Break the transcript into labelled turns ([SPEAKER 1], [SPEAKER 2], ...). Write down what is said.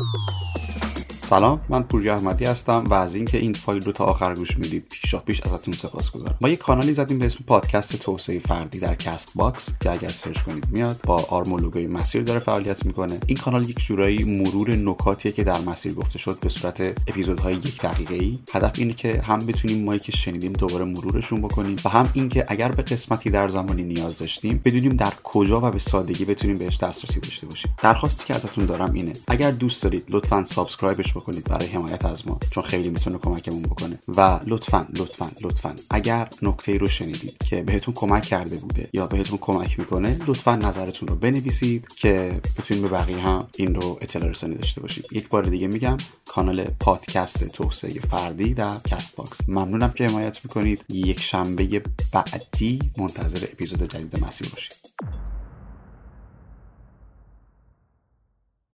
[SPEAKER 1] سلام من پوریا احمدی هستم و از اینکه این فایل رو تا آخر گوش می‌دید پیشا پیش ازتون سپاسگزارم ما یه کانالی زدیم به اسم پادکست توسعه فردی در Castbox که اگر سرچ کنید میاد با آرم لوگوی مسیر داره فعالیت می‌کنه. این کانال یک جورایی مرور نکاتیه که در مسیر گفته شد به صورت اپیزودهای یک دقیقه ای هدف اینه که هم بتونیم ما که شنیدیم دوباره مرورشون بکنیم و هم اینکه اگر به قسمتی در زمانی نیاز داشتیم بدونیم در کجا و به سادگی بتونیم بهش دسترسی داشته باشیم. درخواستی که ازتون دارم اینه. اگر دوست دارید لطفا subscribe ش بکنید برای حمایت از ما چون خیلی می‌تونه کمکمون بکنه. و لطفا لطفا لطفا اگر نکته رو شنیدید که بهتون کمک کرده بوده یا بهتون کمک می‌کنه لطفا نظرتون رو بنویسید که بتونیم به بقیه هم این رو اطلاع رسانی داشته باشید یک بار دیگه میگم کانال پادکست توسعه فردی در Castbox. ممنونم که حمایت می‌کنید. یک شنبه بعدی منتظر اپیزود جدید مسیر باشید.